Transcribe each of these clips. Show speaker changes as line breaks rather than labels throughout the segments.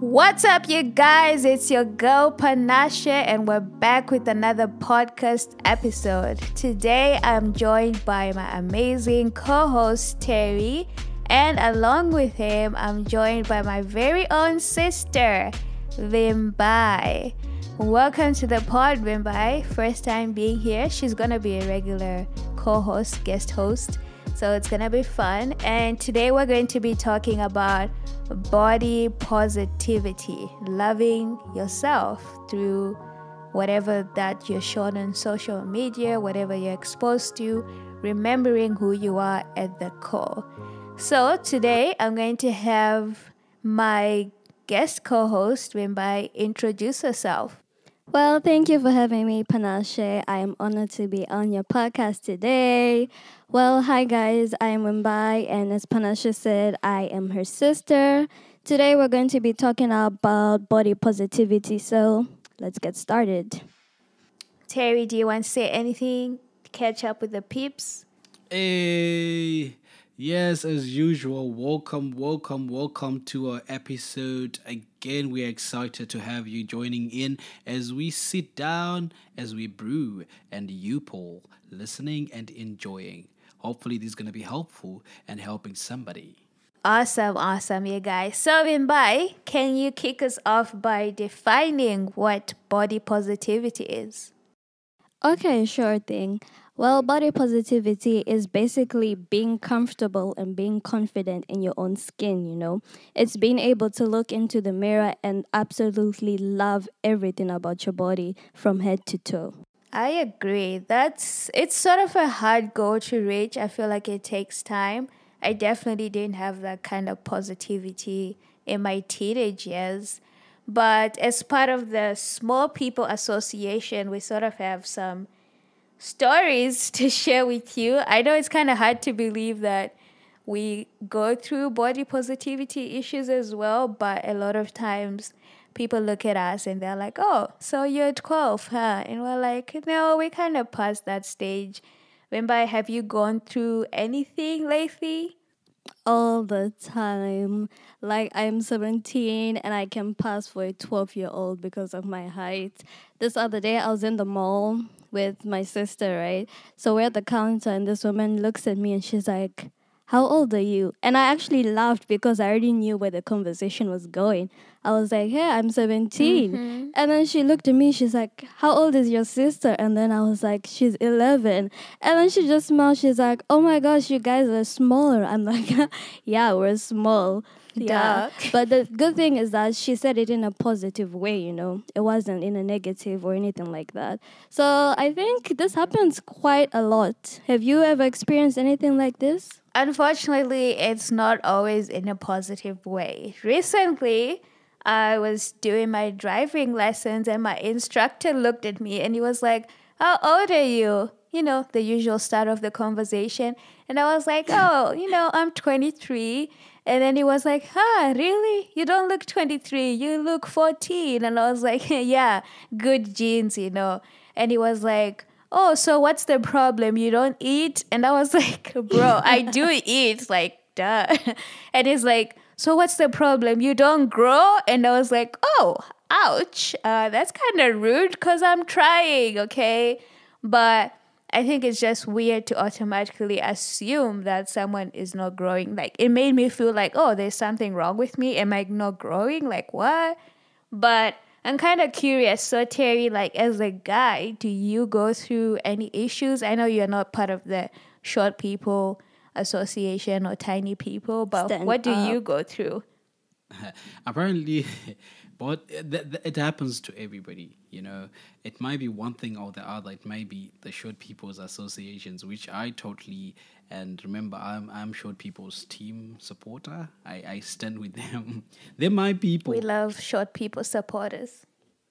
What's up, you guys? It's your girl Panashe, and we're back with another podcast episode. Today, I'm joined by my amazing co host Terry, and along with him, I'm joined by my very own sister, Vimbai. Welcome to the pod, Vimbai. First time being here. She's gonna be a regular co host, guest host. So it's gonna be fun. And today we're going to be talking about body positivity, loving yourself through whatever that you're shown on social media, whatever you're exposed to, remembering who you are at the core. So today I'm going to have my guest co-host Vimbai introduce herself.
Well, thank you for having me, Panashe. I am honored to be on your podcast today. Well, hi guys, I am Vimbai, and as Panashe said, I am her sister. Today we're going to be talking about body positivity, so let's get started.
Terry, do you want to say anything? Catch up with the peeps?
Hey, yes, as usual, welcome, welcome, welcome to our episode. Again, we're excited to have you joining in as we sit down, as we brew, and you, pour, listening and enjoying. Hopefully, this is going to be helpful and helping somebody.
Awesome, awesome, you guys. So, Vimbai, can you kick us off by defining what body positivity is?
Okay, sure thing. Well, body positivity is basically being comfortable and being confident in your own skin, you know. It's being able to look into the mirror and absolutely love everything about your body from head to toe.
I agree. That's it's sort of a hard goal to reach. I feel like it takes time. I definitely didn't have that kind of positivity in my teenage years. But as part of the Small People Association, we sort of have some stories to share with you. I know it's kind of hard to believe that we go through body positivity issues as well, but a lot of times people look at us and they're like, oh, so you're 12, huh? And we're like, no, we kind of passed that stage. Vimbai, have you gone through anything lately?
All the time. Like, I'm 17 and I can pass for a 12 year old because of my height. This other day, I was in the mall with my sister, right? So we're at the counter, and this woman looks at me and she's like, How old are you? And I actually laughed because I already knew where the conversation was going. I was like, Hey, I'm 17.
Mm-hmm.
And then she looked at me, she's like, How old is your sister? And then I was like, She's 11. And then she just smiled, she's like, Oh my gosh, you guys are smaller. I'm like, Yeah, we're small. Yeah. But the good thing is that she said it in a positive way, you know. It wasn't in a negative or anything like that. So I think this happens quite a lot. Have you ever experienced anything like this?
Unfortunately, it's not always in a positive way. Recently, I was doing my driving lessons and my instructor looked at me and he was like, How old are you? You know, the usual start of the conversation. And I was like, Oh, you know, I'm 23. And then he was like, Huh, really? You don't look 23. You look 14. And I was like, Yeah, good genes, you know. And he was like, Oh, so what's the problem? You don't eat? And I was like, Bro, I do eat. Like, duh. And he's like, So what's the problem? You don't grow? And I was like, Oh, ouch. Uh, that's kind of rude because I'm trying, okay? But I think it's just weird to automatically assume that someone is not growing. Like, it made me feel like, oh, there's something wrong with me. Am I not growing? Like, what? But I'm kind of curious. So, Terry, like, as a guy, do you go through any issues? I know you're not part of the short people association or tiny people, but
Stand
what do you go through?
Apparently, but it, it happens to everybody, you know. It might be one thing or the other. It might be the short people's associations, which I totally and remember, I'm I'm short people's team supporter. I I stand with them. They're my people.
We love short people supporters.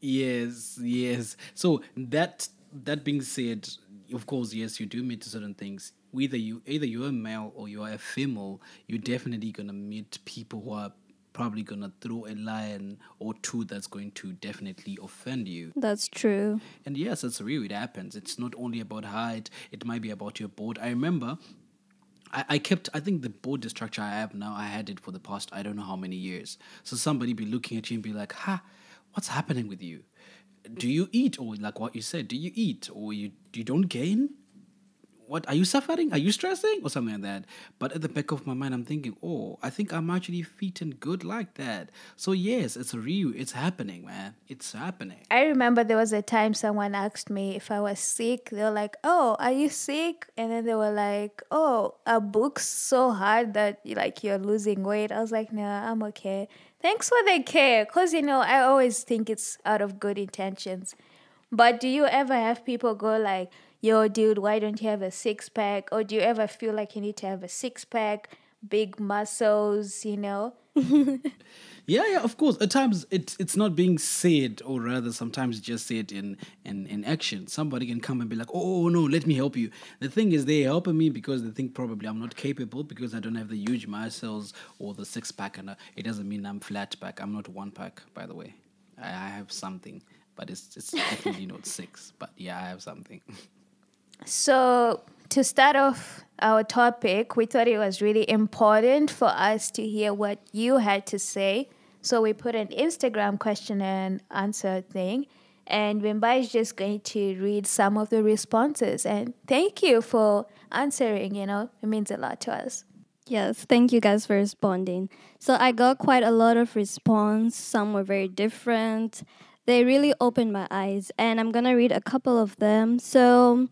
Yes, yes. So that that being said, of course, yes, you do meet certain things. whether you either you're a male or you are a female, you're definitely gonna meet people who are probably gonna throw a line or two that's going to definitely offend you.
That's true.
And yes, it's real. It happens. It's not only about height. It might be about your board. I remember I, I kept I think the body structure I have now I had it for the past I don't know how many years. So somebody be looking at you and be like, "Ha, what's happening with you? Do you eat or like what you said? Do you eat or you you don't gain? What are you suffering? Are you stressing or something like that?" But at the back of my mind, I'm thinking, "Oh, I think I'm actually and good like that." So yes, it's real. It's happening, man. It's happening.
I remember there was a time someone asked me if I was sick. They were like, "Oh, are you sick?" And then they were like, "Oh, are books so hard that like you're losing weight?" I was like, "No, I'm okay." Thanks for the care, cause you know I always think it's out of good intentions. But do you ever have people go like, "Yo, dude, why don't you have a six pack?" Or do you ever feel like you need to have a six pack, big muscles? You know?
Yeah, yeah, of course. At times it's it's not being said, or rather, sometimes just said in in in action. Somebody can come and be like, "Oh no, let me help you." The thing is, they're helping me because they think probably I'm not capable because I don't have the huge muscles or the six pack, and uh, it doesn't mean I'm flat pack. I'm not one pack, by the way. I, I have something, but it's it's definitely not six. But yeah, I have something.
So, to start off our topic, we thought it was really important for us to hear what you had to say. So, we put an Instagram question and answer thing. And Vimbai is just going to read some of the responses. And thank you for answering, you know, it means a lot to us.
Yes, thank you guys for responding. So I got quite a lot of response. Some were very different. They really opened my eyes, and I'm gonna read a couple of them. So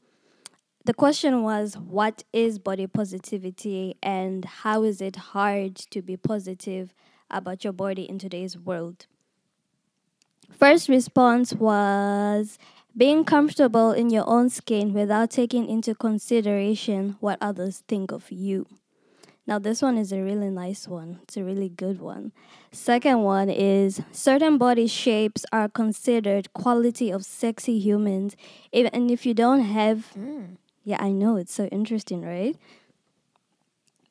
the question was, what is body positivity, and how is it hard to be positive about your body in today's world? First response was being comfortable in your own skin without taking into consideration what others think of you. Now, this one is a really nice one. It's a really good one. Second one is certain body shapes are considered quality of sexy humans, even if you don't have. Hmm. Yeah, I know it's so interesting, right?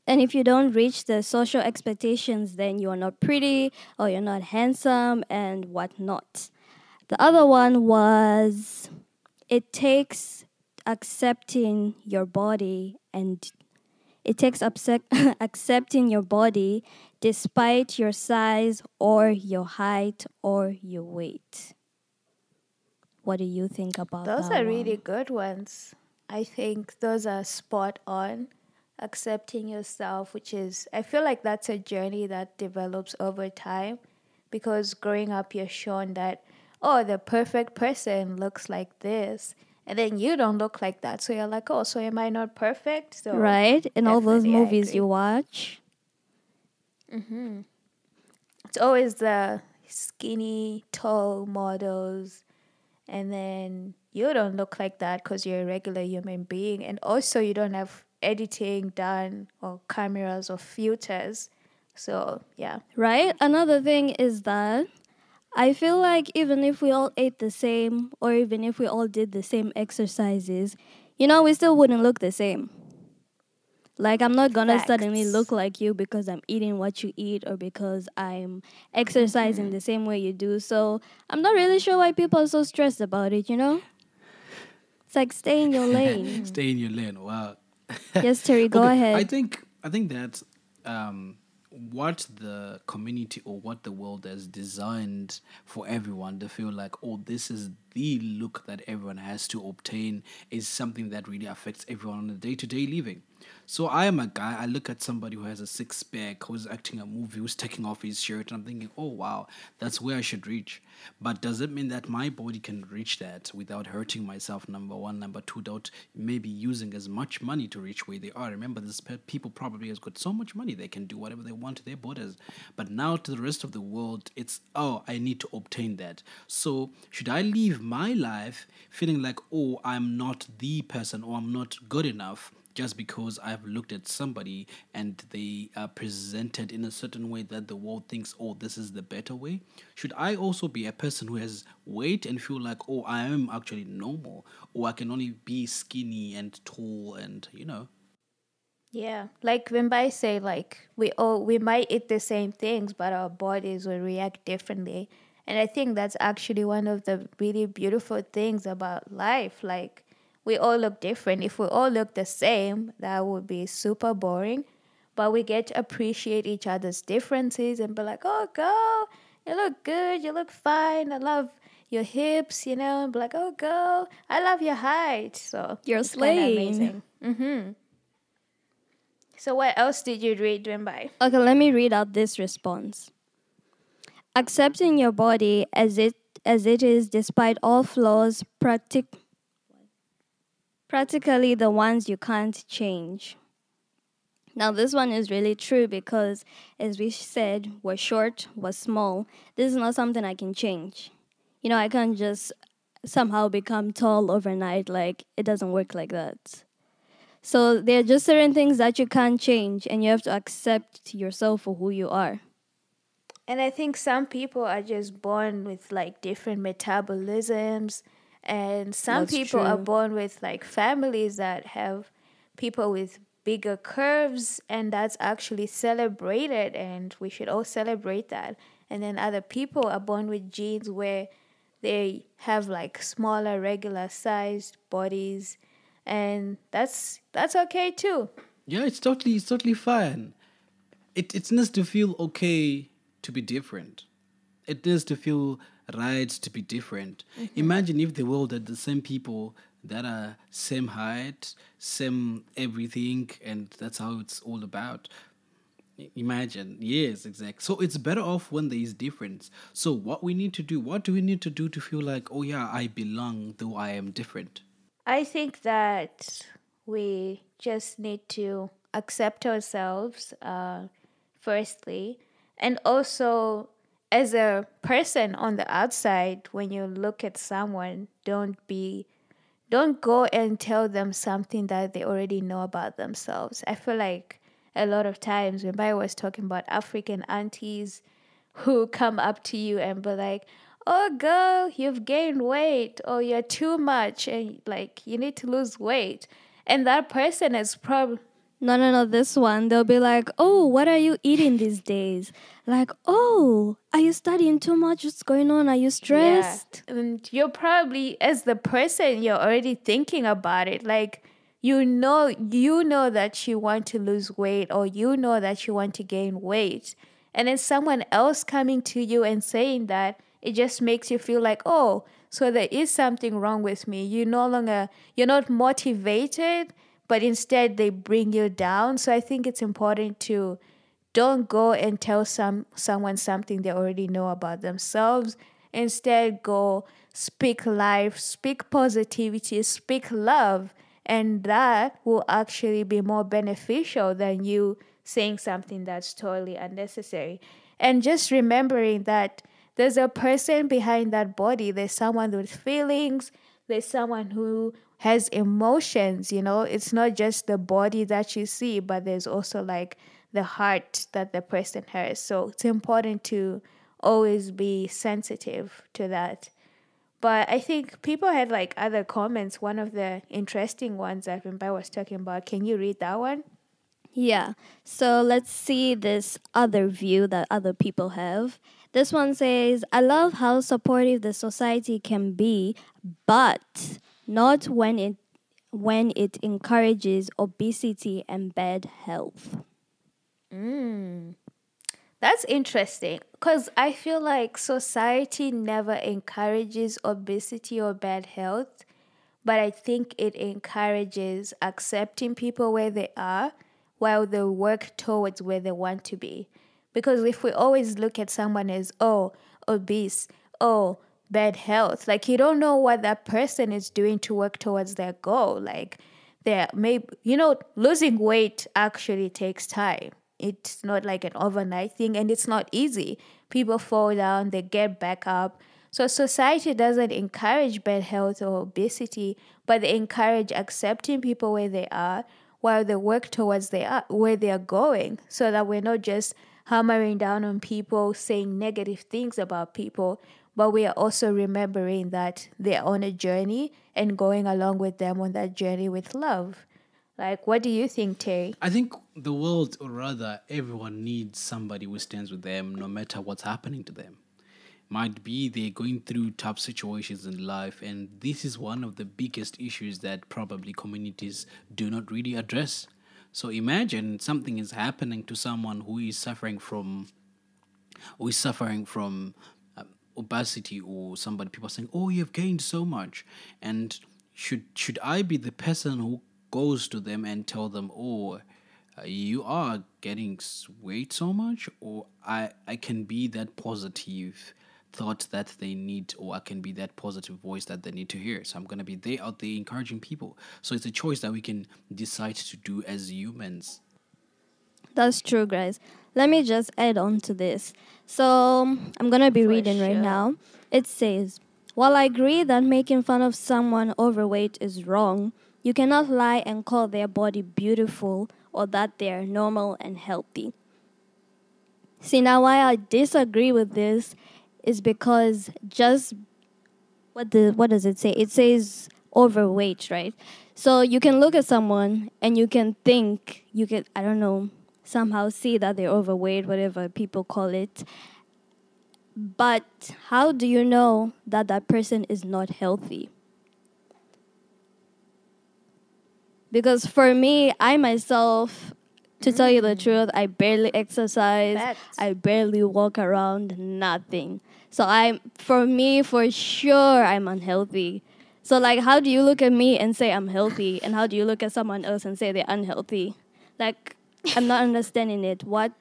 And if you don't reach the social expectations, then you are not pretty or you're not handsome and whatnot. The other one was it takes accepting your body and it takes accepting your body despite your size or your height or your weight. What do you think about
Those are really good ones. I think those are spot on. Accepting yourself, which is, I feel like that's a journey that develops over time because growing up, you're shown that, oh, the perfect person looks like this. And then you don't look like that. So you're like, oh, so am I not perfect? So
right? In all those movies you watch. Mhm.
it's always the skinny, tall models. And then you don't look like that because you're a regular human being. And also, you don't have editing done or cameras or filters. So, yeah.
Right? Another thing is that I feel like even if we all ate the same or even if we all did the same exercises, you know, we still wouldn't look the same. Like I'm not gonna suddenly look like you because I'm eating what you eat or because I'm exercising the same way you do. So I'm not really sure why people are so stressed about it, you know? It's like stay in your lane.
Stay in your lane. Wow.
yes, Terry, go
Okay,
ahead.
I think I think that um, what the community or what the world has designed for everyone to feel like, oh, this is the look that everyone has to obtain is something that really affects everyone on a day to day living. So I am a guy. I look at somebody who has a six pack, who's acting a movie, who's taking off his shirt, and I'm thinking, oh wow, that's where I should reach. But does it mean that my body can reach that without hurting myself? Number one, number two, without maybe using as much money to reach where they are. Remember, this pe- people probably has got so much money they can do whatever they want to their borders. But now to the rest of the world, it's oh, I need to obtain that. So should I live my life feeling like oh, I'm not the person or I'm not good enough? just because I've looked at somebody and they are presented in a certain way that the world thinks, oh, this is the better way? Should I also be a person who has weight and feel like, oh, I am actually normal, or I can only be skinny and tall and, you know?
Yeah, like when I say like we all we might eat the same things, but our bodies will react differently. And I think that's actually one of the really beautiful things about life. Like we all look different. If we all look the same, that would be super boring. But we get to appreciate each other's differences and be like, oh, girl, you look good, you look fine. I love your hips, you know, and be like, oh, girl, I love your height. So
You're slaying.
amazing. Mm-hmm. So what else did you read, Vimbai?
Okay, let me read out this response. Accepting your body as it as it is despite all flaws, practic- practically the ones you can't change. Now this one is really true because as we said, we're short, we're small. This is not something I can change. You know, I can't just somehow become tall overnight like it doesn't work like that. So there are just certain things that you can't change, and you have to accept yourself for who you are.
And I think some people are just born with like different metabolisms, and some
That's
people are born with like families that have people with bigger curves, and that's actually celebrated, and we should all celebrate that. And then other people are born with genes where they have like smaller, regular sized bodies, and that's that's okay too.
Yeah, it's totally it's totally fine. It it's nice to feel okay to be different. It needs to feel right to be different. Imagine if the world had the same people that are same height, same everything, and that's how it's all about. Imagine, yes, exactly. So it's better off when there is difference. So what we need to do, what do we need to do to feel like, oh yeah, I belong though I am different?
I think that we just need to accept ourselves, uh, firstly, and also as a person on the outside, when you look at someone, don't be, don't go and tell them something that they already know about themselves. I feel like a lot of times when I was talking about African aunties who come up to you and be like, "Oh, girl, you've gained weight, or you're too much, and like you need to lose weight," and that person is probably
No, no, no, this one. They'll be like, oh, what are you eating these days? Like, oh, are you studying too much? What's going on? Are you stressed?
Yeah. And you're probably as the person you're already thinking about it. Like you know you know that you want to lose weight or you know that you want to gain weight. And then someone else coming to you and saying that it just makes you feel like, oh, so there is something wrong with me. You no longer you're not motivated, but instead they bring you down. So I think it's important to don't go and tell some someone something they already know about themselves. Instead go speak life speak positivity speak love and that will actually be more beneficial than you saying something that's totally unnecessary. And just remembering that there's a person behind that body. There's someone with feelings. There's someone who has emotions you know? It's not just the body that you see but there's also like the heart that the person has. So it's important to always be sensitive to that. But i think people had like other comments. One of the interesting ones that Vimbai was talking about. Can you read that one?
Yeah. So let's see this other view that other people have. This one says, I love how supportive the society can be, but not when it when it encourages obesity and bad health. Mm.
That's interesting because I feel like society never encourages obesity or bad health, but I think it encourages accepting people where they are while they work towards where they want to be. Because if we always look at someone as, oh, obese, oh, bad health, like you don't know what that person is doing to work towards their goal. Like, they're maybe, you know, losing weight actually takes time it's not like an overnight thing and it's not easy. People fall down, they get back up. So society doesn't encourage bad health or obesity, but they encourage accepting people where they are while they work towards they are, where they are going so that we're not just hammering down on people saying negative things about people, but we are also remembering that they're on a journey and going along with them on that journey with love. Like, what do you think, Terry?
I think the world, or rather, everyone needs somebody who stands with them no matter what's happening to them. might be they're going through tough situations in life, and this is one of the biggest issues that probably communities do not really address. So imagine something is happening to someone who is suffering from, who is suffering from obesity, or somebody people saying, "Oh, you've gained so much," and should should I be the person who goes to them and tell them, "Oh, uh, you are getting weight so much," or I I can be that positive thought that they need, or I can be that positive voice that they need to hear. So I'm gonna be there out there encouraging people. So it's a choice that we can decide to do as humans.
That's true, guys. Let me just add on to this. So I'm gonna be
For
reading right now. It says, While I agree that making fun of someone overweight is wrong, you cannot lie and call their body beautiful or that they are normal and healthy. See, now why I disagree with this is because just what the what does it say? It says overweight, right? So you can look at someone and you can think you can I don't know somehow see that they're overweight, whatever people call it. But how do you know that that person is not healthy? Because for me, I myself, to tell you the mm. truth, I barely exercise.
Facts.
I barely walk around, nothing. So I'm for me for sure I'm unhealthy. So like how do you look at me and say I'm healthy and how do you look at someone else and say they're unhealthy? Like I'm not understanding it. What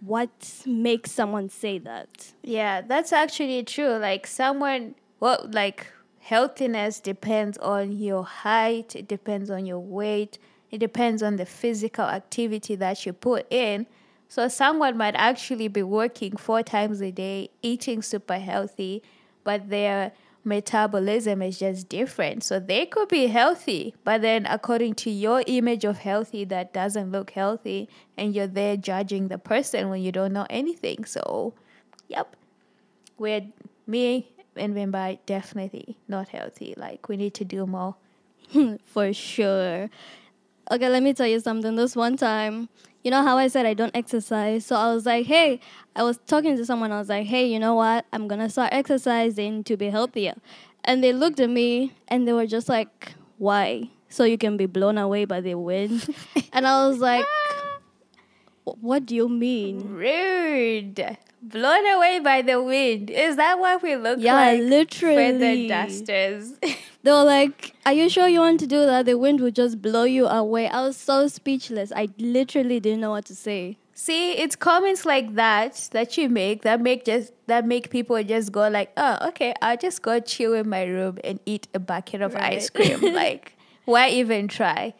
what makes someone say that?
Yeah, that's actually true. Like someone, well, like healthiness depends on your height, it depends on your weight, it depends on the physical activity that you put in. So someone might actually be working four times a day, eating super healthy, but their metabolism is just different. So they could be healthy, but then according to your image of healthy, that doesn't look healthy, and you're there judging the person when you don't know anything. So, yep, we're me and Vimbai definitely not healthy. Like we need to do more.
For sure. Okay, let me tell you something. This one time, you know how I said I don't exercise? So I was like, hey, I was talking to someone. I was like, hey, you know what? I'm going to start exercising to be healthier. And they looked at me and they were just like, why? So you can be blown away by the wind? and I was like, what do you mean?
Rude. Blown away by the wind. Is that what we look
Yeah,
like?
Yeah, literally.
Feather dusters.
They were like, Are you sure you want to do that? The wind will just blow you away. I was so speechless. I literally didn't know what to say.
See, it's comments like that that you make that make just that make people just go like, oh, okay, I'll just go chill in my room and eat a bucket of ice cream. like, why even try?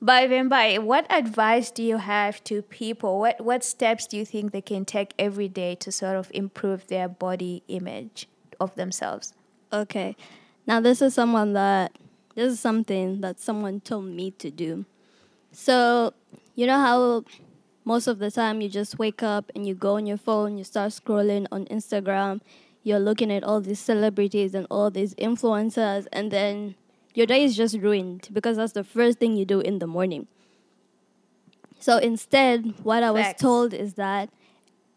But Vimbai, what advice do you have to people? What what steps do you think they can take every day to sort of improve their body image of themselves?
Okay. Now, this is someone that, this is something that someone told me to do. So, you know how most of the time you just wake up and you go on your phone, you start scrolling on Instagram, you're looking at all these celebrities and all these influencers, and then your day is just ruined because that's the first thing you do in the morning. So instead, what I was
Facts.
told is that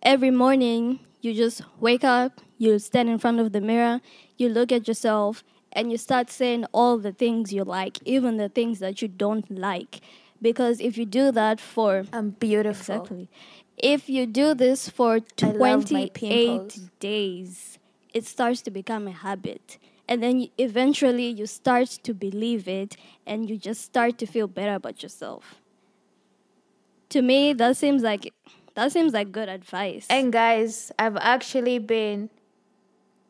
every morning you just wake up, you stand in front of the mirror, you look at yourself, and you start saying all the things you like, even the things that you don't like. Because if you do that for
I'm beautiful.
Exactly. If you do this for
I
28 days, it starts to become a habit. And then eventually you start to believe it and you just start to feel better about yourself. To me, that seems like that seems like good advice.
And guys, I've actually been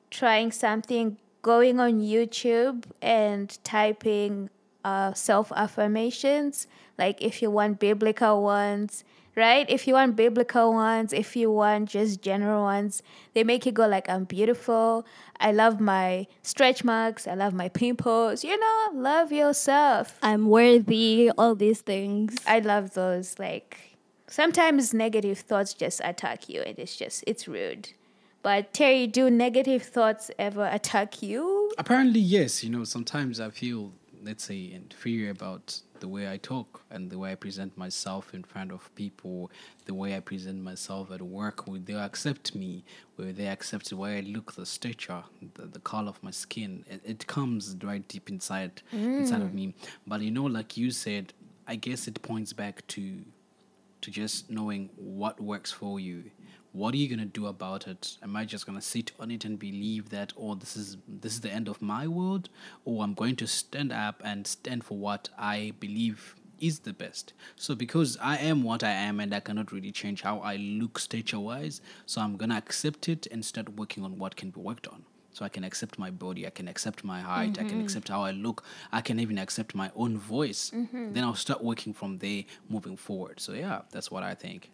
trying something going on YouTube and typing uh, self affirmations. Like if you want biblical ones, right? If you want biblical ones, if you want just general ones, they make you go like I'm beautiful. I love my stretch marks. I love my pimples. You know, love yourself.
I'm worthy, all these things.
I love those. Like sometimes negative thoughts just attack you, and it's just it's rude. But Terry, do negative thoughts ever attack you?
Apparently, yes. You know, sometimes I feel, let's say, inferior about the way I talk and the way I present myself in front of people, the way I present myself at work. Will they accept me? Will they accept the way I look, the stature, the, the color of my skin? It, it comes right deep inside inside of mm. me. But you know, like you said, I guess it points back to to just knowing what works for you what are you going to do about it am i just going to sit on it and believe that oh this is this is the end of my world or i'm going to stand up and stand for what i believe is the best so because i am what i am and i cannot really change how i look stature wise so i'm going to accept it and start working on what can be worked on so I can accept my body, I can accept my height, I can mm-hmm. accept how I look, I can even accept my own voice. Mm-hmm. Then I'll start working from there moving forward. So yeah, that's what I think.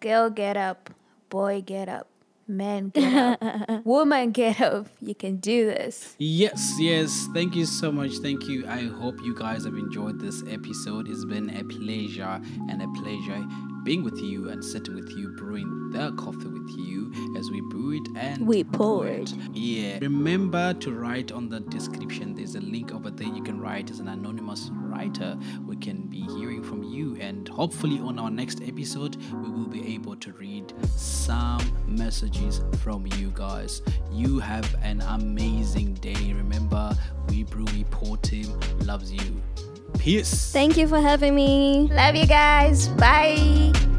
Girl, get up. Boy, get up. Man, get up. Woman, get up. You can do this.
Yes, yes. Thank you so much. Thank you. I hope you guys have enjoyed this episode. It's been a pleasure and a pleasure being with you and sitting with you, brewing the coffee with you as we brew it and
We
pour
pour
it. Yeah. Remember to write on the description. There's a link over there. You can write as an anonymous writer. We can be hearing from you, and hopefully, on our next episode, we will be able to read some messages from you guys. You have an amazing day. Remember, we brew, we pour team loves you. Peace.
Thank you for having me.
Love you guys. Bye.